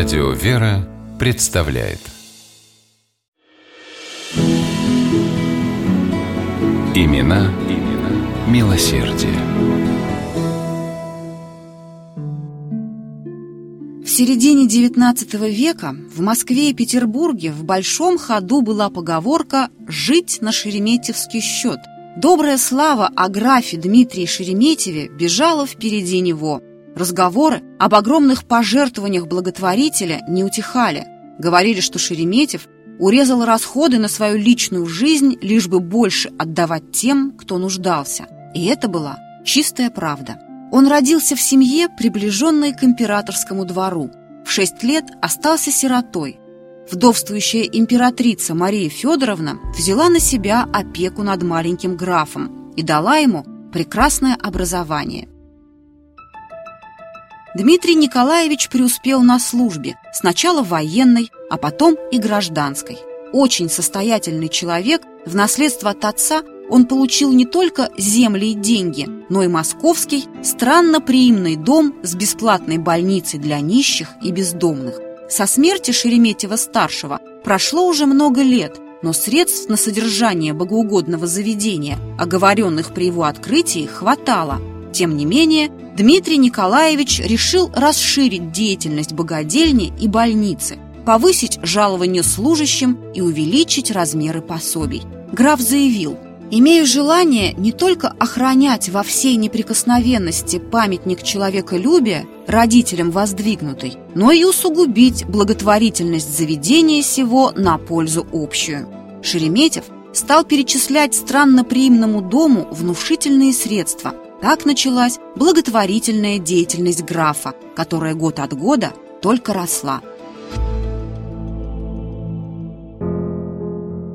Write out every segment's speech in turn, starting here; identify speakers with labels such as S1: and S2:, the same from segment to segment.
S1: Радио «Вера» представляет Имена, имена милосердие.
S2: В середине XIX века в Москве и Петербурге в большом ходу была поговорка «жить на шереметьевский счет». Добрая слава о графе Дмитрии Шереметьеве бежала впереди него. Разговоры об огромных пожертвованиях благотворителя не утихали. Говорили, что Шереметьев урезал расходы на свою личную жизнь, лишь бы больше отдавать тем, кто нуждался. И это была чистая правда. Он родился в семье, приближенной к императорскому двору. В шесть лет остался сиротой. Вдовствующая императрица Мария Федоровна взяла на себя опеку над маленьким графом и дала ему прекрасное образование. Дмитрий Николаевич преуспел на службе, сначала военной, а потом и гражданской. Очень состоятельный человек, в наследство от отца он получил не только земли и деньги, но и московский странно-приимный дом с бесплатной больницей для нищих и бездомных. Со смерти Шереметьева-старшего прошло уже много лет, но средств на содержание богоугодного заведения, оговоренных при его открытии, хватало. Тем не менее, Дмитрий Николаевич решил расширить деятельность богадельни и больницы, повысить жалование служащим и увеличить размеры пособий. Граф заявил, «Имею желание не только охранять во всей неприкосновенности памятник человеколюбия, родителям воздвигнутый, но и усугубить благотворительность заведения сего на пользу общую». Шереметьев стал перечислять странноприимному дому внушительные средства – так началась благотворительная деятельность графа, которая год от года только росла.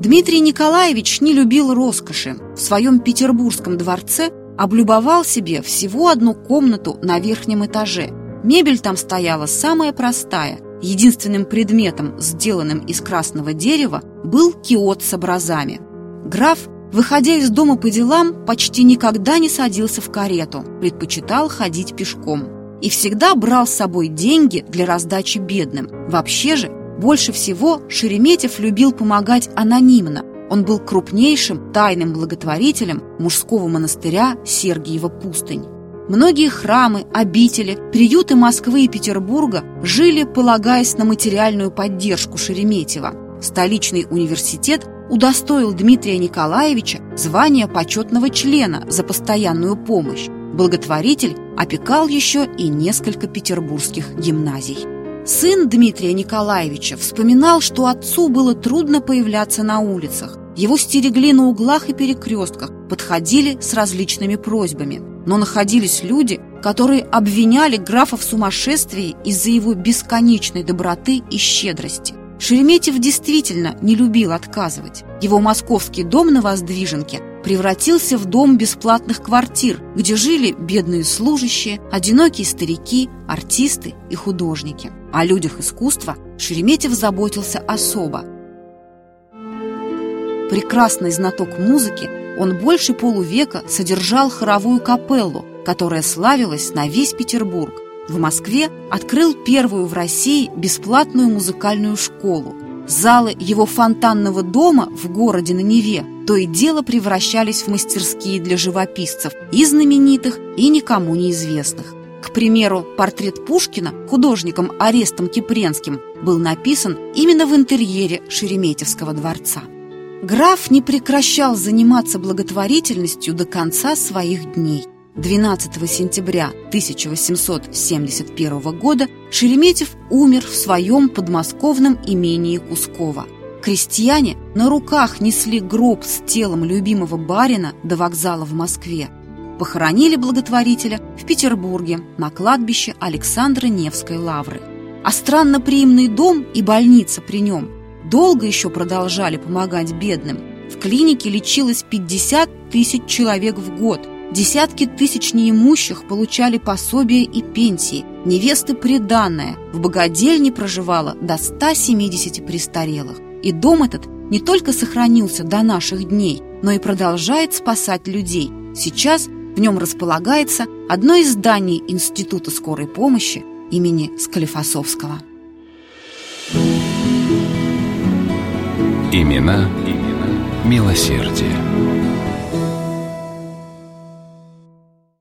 S2: Дмитрий Николаевич не любил роскоши. В своем петербургском дворце облюбовал себе всего одну комнату на верхнем этаже. Мебель там стояла самая простая. Единственным предметом, сделанным из красного дерева, был киот с образами. Граф Выходя из дома по делам, почти никогда не садился в карету, предпочитал ходить пешком. И всегда брал с собой деньги для раздачи бедным. Вообще же, больше всего Шереметьев любил помогать анонимно. Он был крупнейшим тайным благотворителем мужского монастыря Сергиева пустынь. Многие храмы, обители, приюты Москвы и Петербурга жили, полагаясь на материальную поддержку Шереметьева. Столичный университет удостоил Дмитрия Николаевича звания почетного члена за постоянную помощь. Благотворитель опекал еще и несколько петербургских гимназий. Сын Дмитрия Николаевича вспоминал, что отцу было трудно появляться на улицах. Его стерегли на углах и перекрестках, подходили с различными просьбами. Но находились люди, которые обвиняли графа в сумасшествии из-за его бесконечной доброты и щедрости. Шереметьев действительно не любил отказывать. Его московский дом на Воздвиженке превратился в дом бесплатных квартир, где жили бедные служащие, одинокие старики, артисты и художники. О людях искусства Шереметьев заботился особо. Прекрасный знаток музыки, он больше полувека содержал хоровую капеллу, которая славилась на весь Петербург, в Москве открыл первую в России бесплатную музыкальную школу. Залы его фонтанного дома в городе на Неве то и дело превращались в мастерские для живописцев и знаменитых, и никому неизвестных. К примеру, портрет Пушкина художником Арестом Кипренским был написан именно в интерьере Шереметьевского дворца. Граф не прекращал заниматься благотворительностью до конца своих дней. 12 сентября 1871 года Шереметьев умер в своем подмосковном имении Кусково. Крестьяне на руках несли гроб с телом любимого барина до вокзала в Москве. Похоронили благотворителя в Петербурге на кладбище Александра Невской лавры. А странноприимный дом и больница при нем долго еще продолжали помогать бедным. В клинике лечилось 50 тысяч человек в год – Десятки тысяч неимущих получали пособия и пенсии, невесты приданное, в богадельне проживало до 170 престарелых. И дом этот не только сохранился до наших дней, но и продолжает спасать людей. Сейчас в нем располагается одно из зданий Института скорой помощи имени Склифосовского.
S1: Имена, имена милосердие.